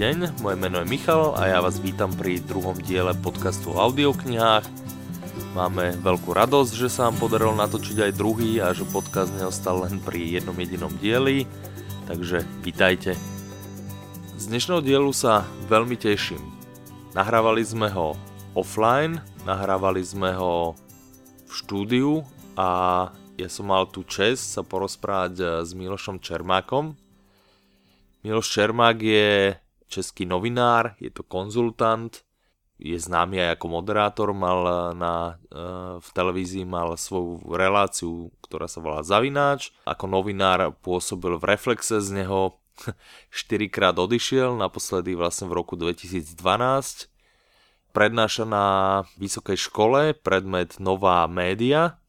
Deň, moje meno je Michal a ja vás vítam pri druhom diele podcastu o audioknihách. Máme veľkú radosť, že sa vám podarilo natočiť aj druhý a že podcast neostal len pri jednom jedinom dieli, takže vítajte. Z dnešného dielu sa veľmi teším. Nahrávali sme ho offline, nahrávali sme ho v štúdiu a ja som mal tu čest sa porozprávať s Milošom Čermákom, Miloš Čermák je český novinár, je to konzultant, je známy aj ako moderátor, mal na, eh, v televízii mal svoju reláciu, ktorá sa volá Zavináč. Ako novinár pôsobil v Reflexe, z neho 4 krát odišiel, naposledy vlastne v roku 2012. Prednáša na vysokej škole predmet Nová média,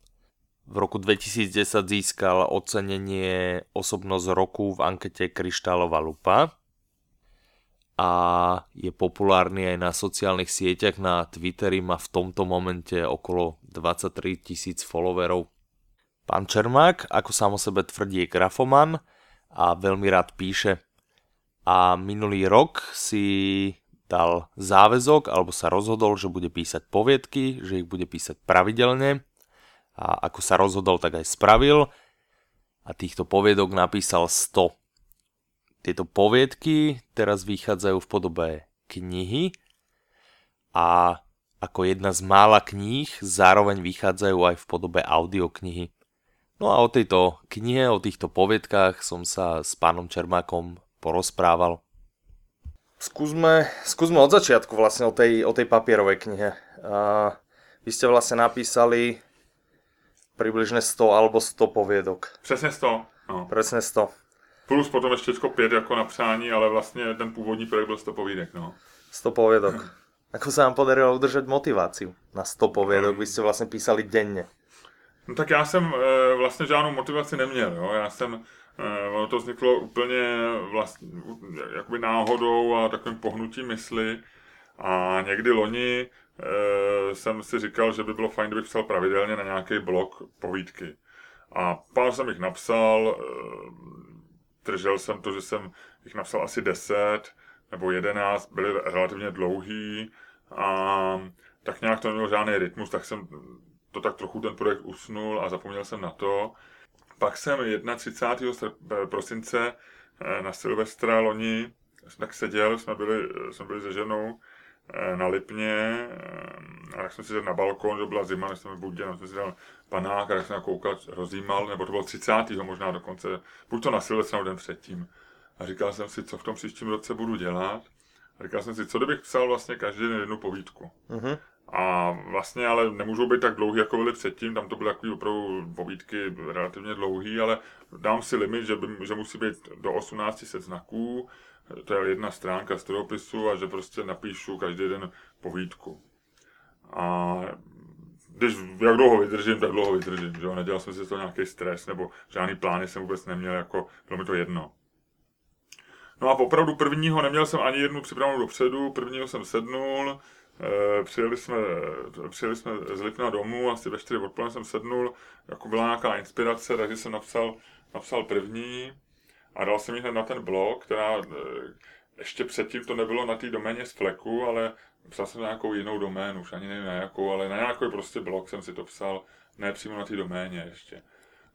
v roku 2010 získal ocenenie Osobnosť roku v ankete Kryštálová lupa a je populárny aj na sociálnych sieťach, na Twitteri má v tomto momente okolo 23 tisíc followerov. Pán Čermák, ako sám o sebe tvrdí, je grafoman a veľmi rád píše. A minulý rok si dal záväzok, alebo sa rozhodol, že bude písať poviedky, že ich bude písať pravidelne a ako sa rozhodol, tak aj spravil a týchto poviedok napísal 100. Tieto poviedky teraz vychádzajú v podobe knihy a ako jedna z mála kníh zároveň vychádzajú aj v podobe audioknihy. No a o tejto knihe, o týchto poviedkách som sa s pánom Čermákom porozprával. Skúsme, skúsme od začiatku vlastne o tej, o tej papierovej knihe. Uh, vy ste vlastne napísali přibližně 100 alebo 100 povědok. Přesně 100. No. Přesně 100. Plus potom ještě 5 jako napsání, ale vlastně ten původní projekt byl 100 povídek. No. 100 povědok. Ako se vám podarilo udržet motivaci na 100 povědok? Vy jste vlastně písali denně. No tak já jsem e, vlastně žádnou motivaci neměl. Jo. Já jsem, e, ono to vzniklo úplně vlastně, jakoby náhodou a takovým pohnutím mysli. A někdy loni e, jsem si říkal, že by bylo fajn, kdybych psal pravidelně na nějaký blog povídky. A pár jsem jich napsal, držel jsem to, že jsem jich napsal asi 10 nebo 11, byly relativně dlouhý a tak nějak to nemělo žádný rytmus, tak jsem to tak trochu ten projekt usnul a zapomněl jsem na to. Pak jsem 31. prosince na Silvestra loni tak seděl, jsme byli, jsme byli se ženou Eh, na Lipně, eh, a tak jsem si dal na balkon, že byla zima, než jsem budil, jsem si dal panák a tak jsem koukal, rozjímal, nebo to bylo 30. možná dokonce, buď to na Silvestra nebo den předtím. A říkal jsem si, co v tom příštím roce budu dělat. A říkal jsem si, co kdybych psal vlastně každý den jednu povídku. Uh-huh. A vlastně ale nemůžou být tak dlouhý, jako byly předtím, tam to byly takový opravdu povídky relativně dlouhý, ale dám si limit, že, by, že musí být do 1800 znaků, to je jedna stránka z opisu a že prostě napíšu každý den povídku. A když jak dlouho vydržím, tak dlouho vydržím, že jo? nedělal jsem si to nějaký stres, nebo žádný plány jsem vůbec neměl, jako bylo mi to jedno. No a opravdu prvního neměl jsem ani jednu připravenou dopředu, prvního jsem sednul, e, přijeli jsme, přijeli jsme z Lipna domů, asi ve 4 odpoledne jsem sednul, jako byla nějaká inspirace, takže jsem napsal, napsal první, a dal jsem ji na ten blog, která eh, ještě předtím to nebylo na té doméně z Fleku, ale psal jsem nějakou jinou doménu, už ani nevím na jakou, ale na nějaký prostě blog jsem si to psal, ne přímo na té doméně ještě.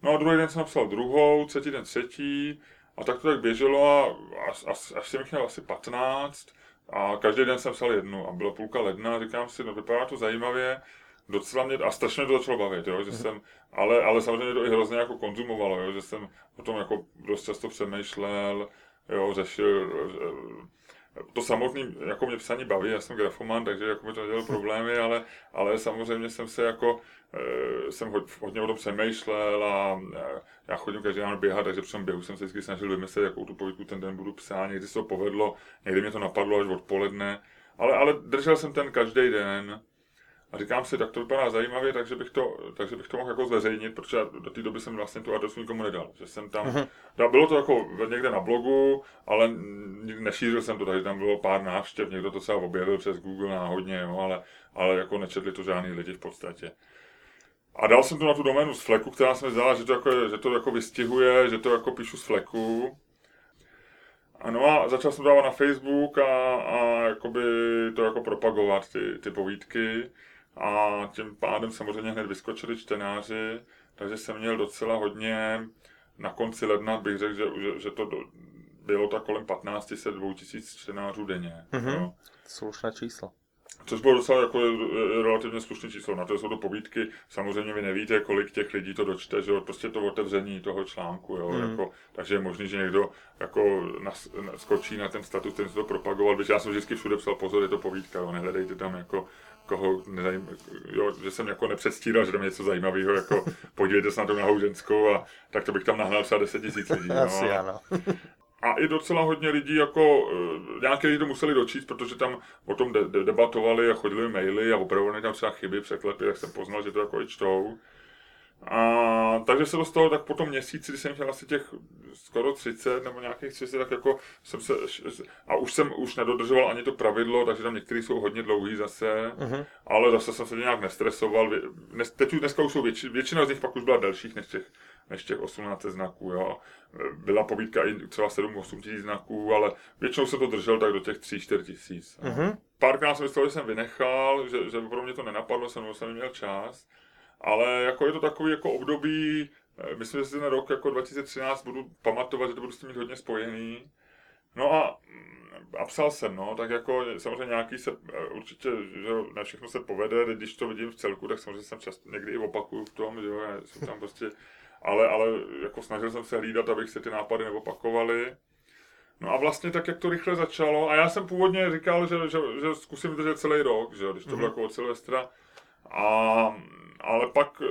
No a druhý den jsem napsal druhou, třetí den třetí, a tak to tak běželo a až, až, až jsem jich měl asi 15 a každý den jsem psal jednu a bylo půlka ledna, říkám si, no vypadá to zajímavě, docela mě, a strašně to začalo bavit, jo, že mhm. jsem, ale, ale samozřejmě to i hrozně jako konzumovalo, jo, že jsem o tom jako dost často přemýšlel, jo, řešil, to samotný, jako mě psaní baví, já jsem grafoman, takže jako mi to nedělalo problémy, ale, ale samozřejmě jsem se jako, e, jsem hodně o tom přemýšlel a já chodím každý den běhat, takže při tom běhu jsem se vždycky snažil vymyslet, jakou tu povídku ten den budu psát, někdy se to povedlo, někdy mě to napadlo až odpoledne, ale, ale držel jsem ten každý den, a říkám si, tak to vypadá zajímavě, takže bych to, takže bych to mohl jako zveřejnit, protože do té doby jsem vlastně tu adresu nikomu nedal. Že jsem tam, uh-huh. bylo to jako někde na blogu, ale nešířil jsem to, takže tam bylo pár návštěv, někdo to se objevil přes Google náhodně, jo, ale, ale jako nečetli to žádný lidi v podstatě. A dal jsem to na tu doménu z Fleku, která se mi zdala, že to jako, že to jako vystihuje, že to jako píšu z Fleku. Ano a začal jsem dávat na Facebook a, a jakoby to jako propagovat, ty, ty povídky. A tím pádem samozřejmě hned vyskočili čtenáři, takže jsem měl docela hodně, na konci ledna bych řekl, že, že, že to do, bylo tak kolem 1500 2000 čtenářů denně. Mm-hmm. Jo. Slušné číslo. Což bylo docela jako relativně slušné číslo. Na to jsou to povídky. Samozřejmě vy nevíte, kolik těch lidí to dočte, že jo? prostě to otevření toho článku. Jo? Mm. Jako, takže je možný, že někdo jako nas, skočí na ten status, ten se to propagoval. Protože já jsem vždycky všude psal, pozor, je to povídka, jo? nehledejte tam jako koho nezajím, jo, že jsem jako nepředstíral, že tam něco zajímavého, jako podívejte se na to nahou ženskou a tak to bych tam nahnal třeba 10 tisíc lidí. No. Asi ano. a i docela hodně lidí, jako eh, nějaké lidi to museli dočíst, protože tam o tom de- de- debatovali a chodili maily a opravovali tam třeba chyby, překlepy, jak jsem poznal, že to jako i čtou. A takže se dostalo tak po tom měsíci, kdy jsem měl asi těch skoro 30 nebo nějakých 30, tak jako jsem se, a už jsem už nedodržoval ani to pravidlo, takže tam některý jsou hodně dlouhý zase, uh-huh. ale zase jsem se nějak nestresoval. Teď už dneska už jsou větši, většina z nich pak už byla delších než těch, než těch 18 znaků, jo. Byla povídka i třeba 7-8 tisíc znaků, ale většinou se to držel tak do těch 3-4 tisíc. Uh-huh. Párkrát jsem myslel, že jsem vynechal, že, že pro mě to nenapadlo, jsem, jsem neměl čas. Ale jako je to takový jako období, eh, myslím, že si ten rok jako 2013 budu pamatovat, že to budu s tím mít hodně spojený. No a, mm, a psal jsem, no, tak jako samozřejmě nějaký se, eh, určitě, že na všechno se povede, když to vidím v celku, tak samozřejmě jsem často někdy i opakuju v tom, že jo, jsou tam prostě, ale, ale jako snažil jsem se hlídat, abych se ty nápady neopakovaly. No a vlastně tak, jak to rychle začalo, a já jsem původně říkal, že, že, že zkusím vydržet celý rok, že jo, když to mm-hmm. bylo jako od Silvestra, a ale pak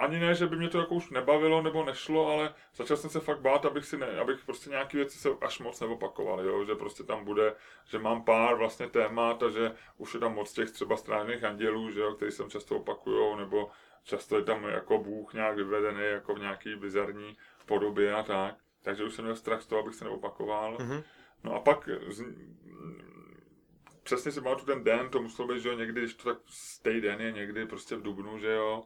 ani ne, že by mě to jako už nebavilo nebo nešlo, ale začal jsem se fakt bát, abych si ne, abych prostě nějaké věci se až moc neopakoval, jo? že prostě tam bude, že mám pár vlastně témat a že už je tam moc těch třeba strážných andělů, že jo, který jsem často opakujou, nebo často je tam jako Bůh nějak vyvedený jako v nějaký bizarní podobě a tak. Takže už jsem měl strach z toho, abych se neopakoval. Mm-hmm. No a pak z, přesně si tu ten den, to muselo být, že jo, někdy, když to tak stej den je někdy prostě v Dubnu, že jo,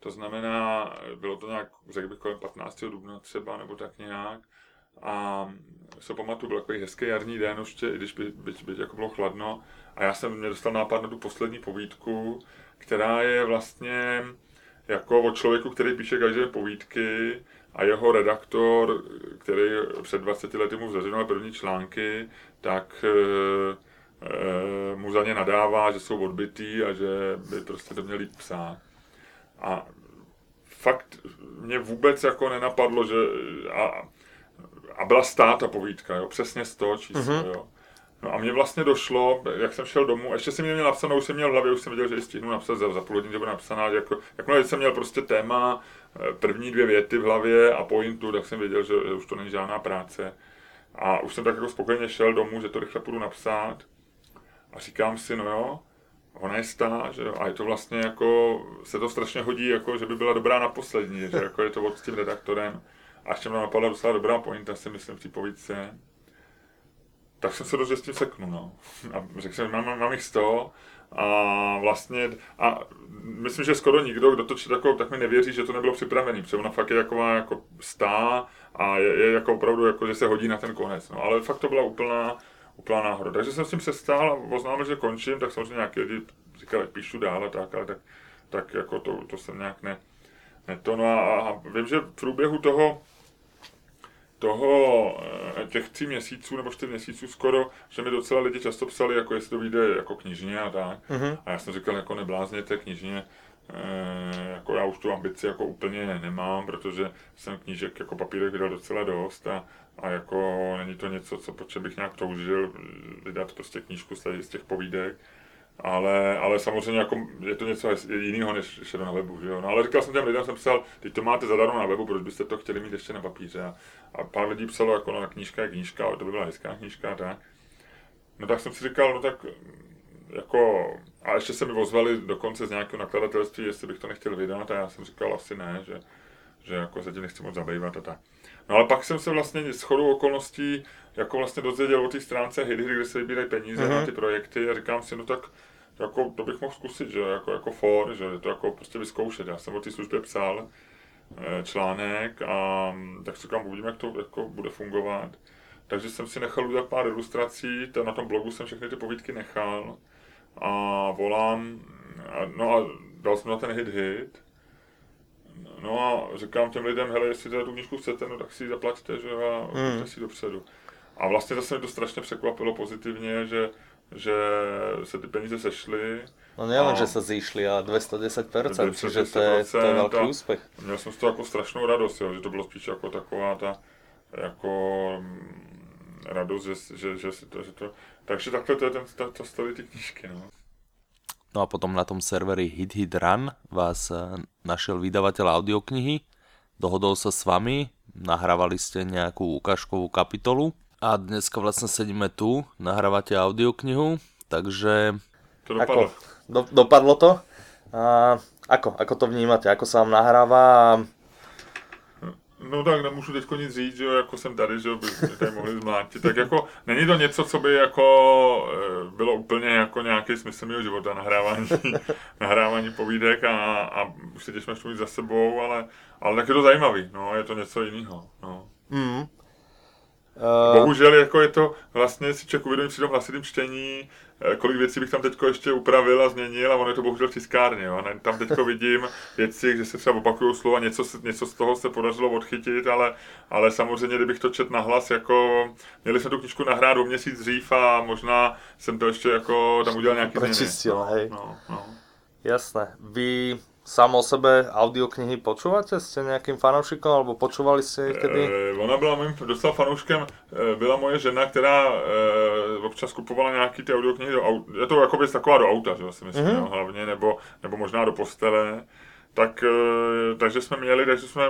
to znamená, bylo to nějak, řekl bych, kolem 15. dubna třeba, nebo tak nějak. A se pamatuju, byl takový hezký jarní den, ještě, i když by, by, by jako bylo chladno. A já jsem mě dostal nápad na tu poslední povídku, která je vlastně jako o člověku, který píše každé povídky a jeho redaktor, který před 20 lety mu zveřejnoval první články, tak Eh, mu za ně nadává, že jsou odbytý a že by prostě to měli psát. A fakt mě vůbec jako nenapadlo, že a, a byla stát ta povídka, jo, přesně z toho číslo, mm-hmm. jo. No a mně vlastně došlo, jak jsem šel domů, ještě jsem měl napsanou, už jsem měl v hlavě, už jsem věděl, že ji stihnu napsat za, za půl hodiny, že bude napsaná, jako, jakmile jsem měl prostě téma, eh, první dvě věty v hlavě a pointu, tak jsem věděl, že, že už to není žádná práce. A už jsem tak jako spokojeně šel domů, že to rychle půjdu napsat. A říkám si, no jo, ona je stá, že jo, a je to vlastně jako, se to strašně hodí, jako, že by byla dobrá na poslední, že jako je to od s tím redaktorem. A ještě mě napadla docela dobrá pointa, si myslím, v té povídce. Tak jsem se rozhodl s tím seknu, no. A řekl jsem, mám, mám jich 100 a vlastně, a myslím, že skoro nikdo, kdo to čte, jako, tak mi nevěří, že to nebylo připravený, protože ona fakt je taková jako stá a je, je jako opravdu, jako, že se hodí na ten konec, no. Ale fakt to byla úplná, úplná náhoda. Takže jsem s tím sestál a oznámil, že končím, tak samozřejmě nějaký lidi říkali, píšu dál a tak, ale tak, tak jako to, to jsem nějak ne, ne to. No a, a vím, že v průběhu toho, toho eh, těch tří měsíců nebo čtyř měsíců skoro, že mi docela lidi často psali, jako jestli to vyjde jako knižně a tak. Mm-hmm. A já jsem říkal, jako neblázněte knižně, jako já už tu ambici jako úplně nemám, protože jsem knížek jako papírek vydal docela dost a, a jako není to něco, co po bych nějak toužil vydat prostě knížku z těch povídek. Ale, ale samozřejmě jako je to něco jiného, než je to na webu, že jo? No, ale říkal jsem těm lidem, jsem psal, teď to máte zadarmo na webu, proč byste to chtěli mít ještě na papíře? A, a pár lidí psalo, jako no, knížka je knížka, to by byla hezká knížka, tak. No tak jsem si říkal, no tak jako, a ještě se mi ozvali dokonce z nějakého nakladatelství, jestli bych to nechtěl vydat, a já jsem říkal asi ne, že, že jako se tím nechci moc zabývat a tak. No ale pak jsem se vlastně s chodou okolností jako vlastně dozvěděl o té stránce Hidry, kde se vybírají peníze mm-hmm. na ty projekty a říkám si, no tak jako, to bych mohl zkusit, že jako, jako for, že to jako prostě vyzkoušet. Já jsem o té službě psal eh, článek a tak si říkám, uvidíme, jak to jako bude fungovat. takže jsem si nechal udělat pár ilustrací, na tom blogu jsem všechny ty povídky nechal a volám, no a dal jsem na ten hit hit, no a říkám těm lidem, hele, jestli teda tu knížku chcete, no tak si ji zaplaťte, že a hmm. si dopředu. A vlastně zase mě to strašně překvapilo pozitivně, že, že se ty peníze sešly. No nejen, že se zišli, ale 210%, čiže to je, to je velký úspěch. Měl jsem z toho jako strašnou radost, jo, že to bylo spíš jako taková ta, jako radost, že, že, že si to, že to, takže takhle to je ten, ta, ta story ty knížky, no. No a potom na tom serveri Hit Hit Run vás eh, našel vydavateľ audioknihy, dohodol sa s vami, nahrávali ste nejakú ukážkovú kapitolu a dneska vlastne sedíme tu, nahrávate audioknihu, takže... To dopadlo. Ako, do, dopadlo to? A ako, ako to vnímate? Ako sa vám nahráva? No tak nemůžu teď nic říct, že jo, jako jsem tady, že by tady mohli zmlátit. Tak jako není to něco, co by jako eh, bylo úplně jako nějaký smysl mého života, nahrávání, nahrávání povídek a, a už se mít za sebou, ale, ale tak je to zajímavý, no, je to něco jiného, no. Mm. Uh... Bohužel jako je to vlastně si člověk uvědomí při tom hlasitém čtení, eh, kolik věcí bych tam teď ještě upravil a změnil a ono je to bohužel v tiskárně. Jo. Tam teď vidím věci, že se třeba opakují slova, něco, něco z toho se podařilo odchytit, ale, ale samozřejmě, kdybych to čet nahlas, jako měli jsme tu knižku nahrát o měsíc dřív a možná jsem to ještě jako tam udělal nějaký Prečistil, hej. No, no. Jasné. Vy sám o sebe audioknihy počúvate? Ste nejakým fanoušikom, alebo počúvali ste ich kedy? E, ona byla mým docela fanouškem, e, byla moje žena, která e, občas kupovala nějaký ty audioknihy do auta. Je to jako taková do auta, že si myslím, mm-hmm. no, hlavně, nebo, nebo možná do postele. Tak, e, takže jsme měli, takže jsme,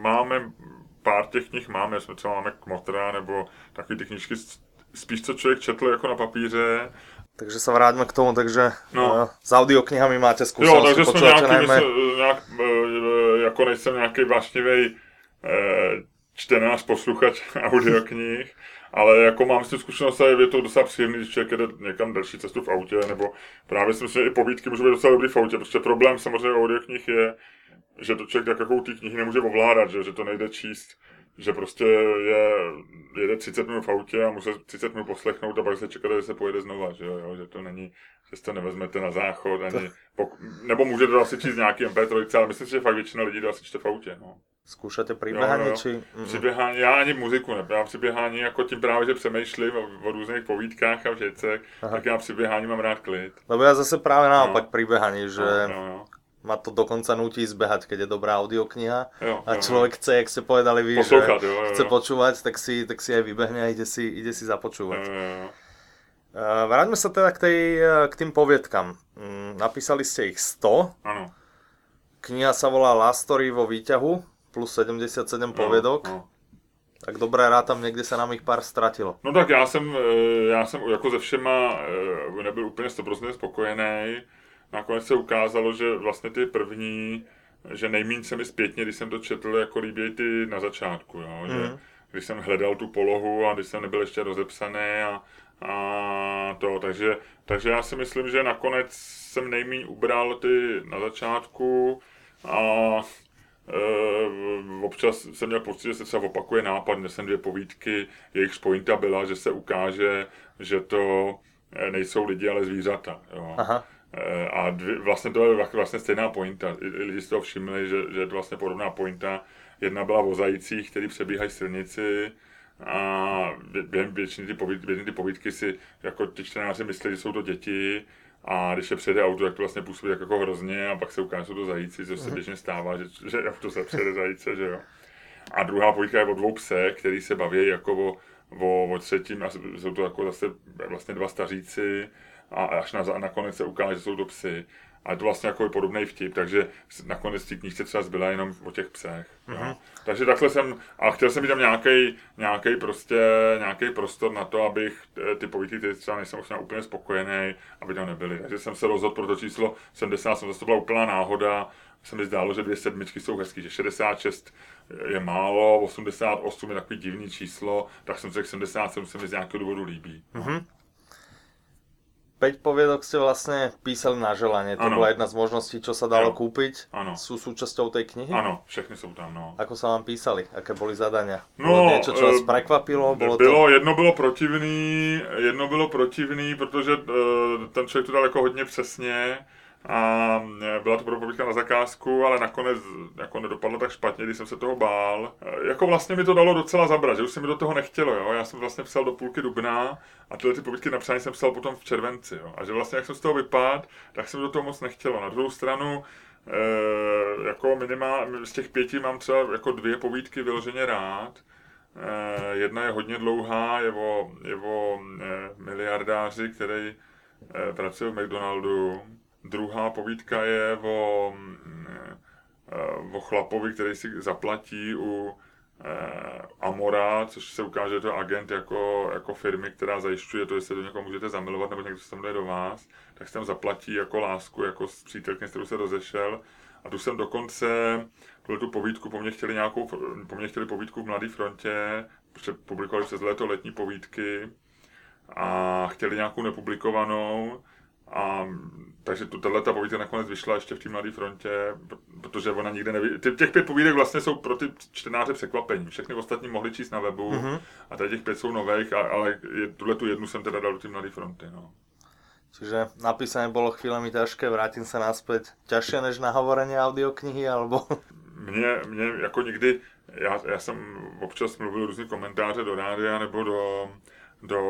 máme pár těch knih máme, jsme třeba máme Kmotra, nebo takové ty knižky, spíš co člověk četl jako na papíře, takže sa vráťme k tomu, takže no. uh, s audioknihami máte skúsenosti. Jo, takže jsme nějaký, najmä... mysl, nějak, uh, jako nejsem nějaký vášnivý čtenář, posluchač audioknih, ale jako mám si zkušenost a je to docela příjemný, když člověk jde někam další cestu v autě, nebo právě si myslím, že i povídky můžou být docela dobrý v autě, protože problém samozřejmě audioknih je, že to člověk tak jako ty knihy nemůže ovládat, že, že to nejde číst že prostě je, jede 30 minut v autě a musí 30 minut poslechnout a pak se čekat, že se pojede znova, že, jo, že to není, že si to nevezmete na záchod, ani, pok, nebo můžete to asi číst nějaký MP3, ale myslím si, že fakt většina lidí to asi čte v autě, no. Zkoušete přiběhání, jo, jo. či... Přiběhání, já ani muziku ne, já přiběhání jako tím právě, že přemýšlím o, o různých povídkách a věcech, tak já přiběhání mám rád klid. Lebo já zase právě naopak no. přiběhání, že no, no, no ma to dokonca nutí zbehať, keď je dobrá audiokniha jo, a človek jo. chce, jak ste povedali vy, že jo, jo, chce počúvať, tak si, tak si aj vybehne a ide si, ide si započúvať. Jo, jo, jo. Vráťme sa teda k, tej, k tým poviedkam. Mm, napísali ste ich 100. Ano. Kniha sa volá Last Story vo výťahu, plus 77 no, povědok. No. Tak dobré, rád tam někde se nám jich pár ztratilo. No tak já jsem, e, já jsem jako ze všema nebyl úplně 100% spokojený nakonec se ukázalo, že vlastně ty první, že nejméně se mi zpětně, když jsem to četl, jako líbí ty na začátku, jo? Mm. že když jsem hledal tu polohu a když jsem nebyl ještě rozepsaný a, a to, takže, takže já si myslím, že nakonec jsem nejméně ubral ty na začátku a e, občas jsem měl pocit, že se třeba opakuje nápad, že jsem dvě povídky, jejich pointa byla, že se ukáže, že to e, nejsou lidi, ale zvířata. Jo. Aha. Eh, a dvě, vlastně to je vlastně stejná pointa. Lidi si to všimli, že, že je to vlastně podobná pointa. Jedna byla o zajících, který přebíhají silnici a během většiny ty, povíd, ty povídky si jako ti čtenáři myslí, že jsou to děti a když je přede auto, tak to vlastně působí jako hrozně a pak se ukáže, že jsou to zajíci, což se mhm. běžně stává, že, že auto se přede zajíce, že jo. A druhá povídka je o dvou pse, který se baví jako o, o, o třetím, a jsou to jako zase vlastně dva staříci, a až na, nakonec se ukáže, že jsou to psy. A je to vlastně jako podobný vtip, takže nakonec ty knížce třeba zbyla jenom o těch psech. Mm-hmm. Takže takhle jsem, a chtěl jsem mít tam nějaký, nějaký prostě, nějaký prostor na to, abych eh, ty povídky, které třeba nejsem možná úplně spokojený, aby tam nebyly. Takže jsem se rozhodl pro to číslo 70, jsem zase to byla úplná náhoda, se mi zdálo, že dvě sedmičky jsou hezký, že 66 je málo, 88 je takový divný číslo, tak jsem řekl 77 se mi z nějakého důvodu líbí. Mm-hmm. 5 poviedok ste vlastne písali na želanie. To ano. bola jedna z možností, čo sa dalo ano. kúpiť. Ano. Sú súčasťou tej knihy? Áno, všechny sú tam, no. Ako sa vám písali? Aké boli zadania? No, bolo niečo, čo vás eh, prekvapilo? Bolo, bylo, to... jedno bylo protivný, jedno bylo protivný, protože uh, ten člověk to dal jako hodně přesně a e, byla to povídka na zakázku, ale nakonec jako nedopadlo tak špatně, když jsem se toho bál. E, jako vlastně mi to dalo docela zabrat, že už se mi do toho nechtělo, jo. Já jsem vlastně psal do půlky dubna a tyhle ty povídky napsání jsem psal potom v červenci, jo. A že vlastně jak jsem z toho vypadl, tak se mi do toho moc nechtělo. Na druhou stranu, e, jako minimálně z těch pěti mám třeba jako dvě povídky vyloženě rád. E, jedna je hodně dlouhá, je o, je o e, miliardáři, který e, pracuje v McDonaldu Druhá povídka je o, mm, o chlapovi, který si zaplatí u eh, Amora, což se ukáže, že to agent jako, jako firmy, která zajišťuje to, jestli do někoho můžete zamilovat, nebo někdo se tam jde do vás, tak se tam zaplatí jako lásku, jako s přítelkyní, s kterou se rozešel. A tu jsem dokonce, tuhle tu povídku, po mně chtěli nějakou, po mně chtěli povídku v Mladé frontě, publikovali přes léto letní povídky a chtěli nějakou nepublikovanou, a takže tu, tahle ta povídka nakonec vyšla ještě v té Mladé frontě, protože ona nikde neví. Ty, těch pět povídek vlastně jsou pro ty čtenáře překvapení. Všechny ostatní mohli číst na webu mm-hmm. a tady těch pět jsou nových, ale je, tuhle tu jednu jsem teda dal do té Mladé fronty. No. Čiže napísané bolo chvíľami ťažké, vrátim sa naspäť. Ťažšie než nahovorenie audioknihy, alebo... Mně, mě jako nikdy, já, já jsem občas mluvil různé komentáře do rádia nebo do, do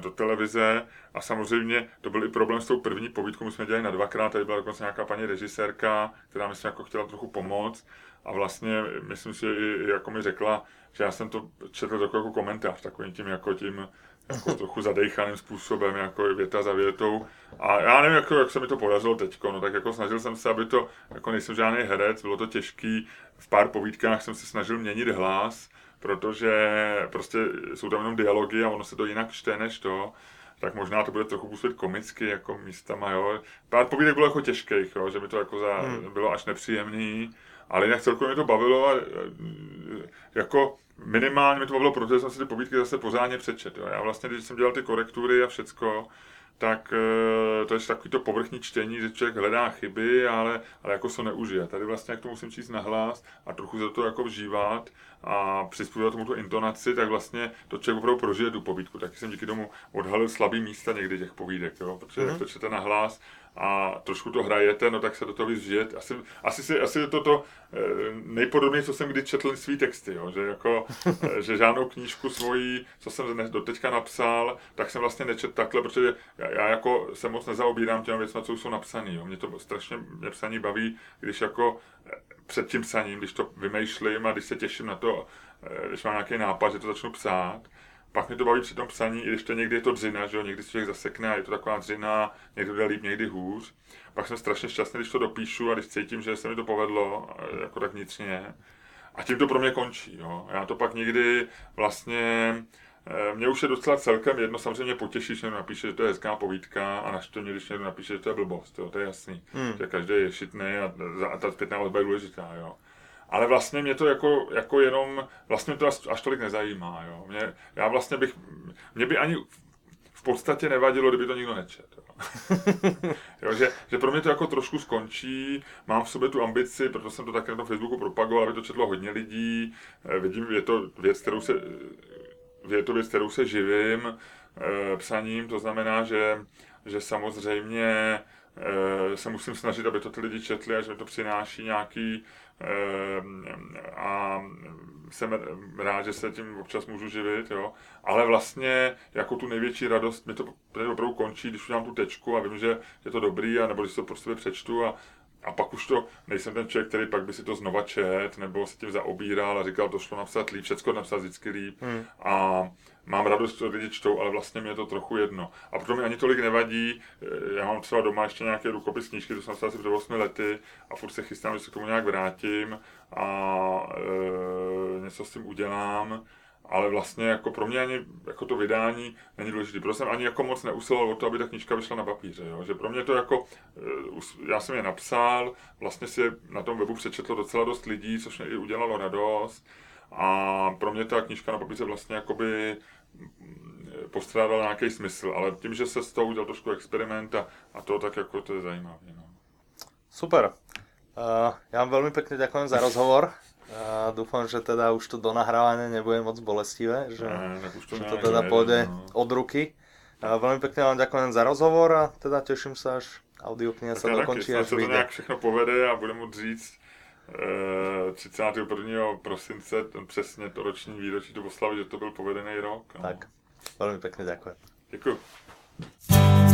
do televize. A samozřejmě to byl i problém s tou první povídkou, my jsme dělali na dvakrát, tady byla dokonce nějaká paní režisérka, která mi se jako chtěla trochu pomoct. A vlastně myslím si, i jako mi řekla, že já jsem to četl jako komentář, takovým tím jako tím jako trochu zadejchaným způsobem, jako věta za větou. A já nevím, jako, jak se mi to podařilo teď, no tak jako snažil jsem se, aby to, jako nejsem žádný herec, bylo to těžký, v pár povídkách jsem se snažil měnit hlas, protože prostě jsou tam jenom dialogy a ono se to jinak čte než to, tak možná to bude trochu působit komicky, jako místama, jo. Pár povídek bylo jako těžkých, jo, že mi to jako za, hmm. bylo až nepříjemný, ale jinak celkově mě to bavilo a jako minimálně mi to bavilo, protože jsem si ty povídky zase pořádně přečet. Jo. Já vlastně, když jsem dělal ty korektury a všecko, tak eh, to je takový to povrchní čtení, že člověk hledá chyby, ale, ale jako se neužije. Tady vlastně, jak to musím číst nahlas a trochu se to jako vžívat a přizpůsobit tomu tu intonaci, tak vlastně to člověk opravdu prožije tu povídku. Taky jsem díky tomu odhalil slabý místa někdy těch povídek, jo? protože mm-hmm. jak to čtete nahlas, a trošku to hrajete, no tak se do toho víc žijete. Asi, asi, si, asi je to to eh, nejpodobnější, co jsem kdy četl svý texty, jo? že jako, eh, že žádnou knížku svoji, co jsem do teďka napsal, tak jsem vlastně nečet takhle, protože já, já jako se moc nezaobírám těmi věcmi, co jsou napsané. Mě to strašně, mě psaní baví, když jako eh, před tím psaním, když to vymýšlím a když se těším na to, když mám nějaký nápad, že to začnu psát, pak mě to baví při tom psaní, i když to někdy je to dřina, že jo, někdy se člověk zasekne a je to taková dřina, někdy jde líp, někdy hůř. Pak jsem strašně šťastný, když to dopíšu a když cítím, že se mi to povedlo, jako tak vnitřně. A tím to pro mě končí, jo. Já to pak někdy vlastně, eh, mě už je docela celkem jedno, samozřejmě potěší, že někdo napíše, že to je hezká povídka a naštve mě, když někdo napíše, že to je blbost, jo, to je jasný. Hmm. Že každý je šitný a, a ta zpětná vazba je důležitá, jo ale vlastně mě to jako, jako jenom, vlastně to až, tolik nezajímá, jo. Mě, já vlastně bych, mě by ani v podstatě nevadilo, kdyby to nikdo nečet. Jo. jo, že, že, pro mě to jako trošku skončí, mám v sobě tu ambici, proto jsem to také na tom Facebooku propagoval, aby to četlo hodně lidí, eh, vidím, je to věc, kterou se, je to věc, kterou se živím eh, psaním, to znamená, že, že samozřejmě Eh, se musím snažit, aby to ty lidi četli a že mi to přináší nějaký a jsem rád, že se tím občas můžu živit, jo. Ale vlastně jako tu největší radost mi to opravdu končí, když udělám tu tečku a vím, že je to dobrý, a nebo když to prostě přečtu a, a pak už to, nejsem ten člověk, který pak by si to znova čet, nebo se tím zaobíral a říkal, to šlo napsat líp, všechno napsat vždycky líp. Hmm. A mám radost, že lidi čtou, ale vlastně mě je to trochu jedno. A proto mi ani tolik nevadí, já mám třeba doma ještě nějaké rukopis knížky, to jsem napsal asi před 8 lety a furt se chystám, že se k tomu nějak vrátím a e, něco s tím udělám ale vlastně jako pro mě ani jako to vydání není důležité. Proto jsem ani jako moc neusiloval o to, aby ta knižka vyšla na papíře. Jo? Že pro mě to jako, eh, já jsem je napsal, vlastně si je na tom webu přečetlo docela dost lidí, což mě i udělalo radost. A pro mě ta knižka na papíře vlastně jakoby mm, postrádal nějaký smysl, ale tím, že se z toho udělal trošku experiment a, a to tak jako to je zajímavé. No. Super. Uh, ja vám veľmi pekne ďakujem za rozhovor. Uh, dúfam, že teda už to do nahrávania nebude moc bolestivé, že, Ne, už to že to teda nejde, pôjde no. od ruky. Uh, veľmi pekne vám ďakujem za rozhovor a teda teším sa, až audiokniha sa dokončí, až se to nějak všechno povede a budu moct říct eh, 31. prosince, ten přesně to roční výročí to oslavy, že to byl povedený rok. No. Tak, veľmi pekne ďakujem. Děkuji.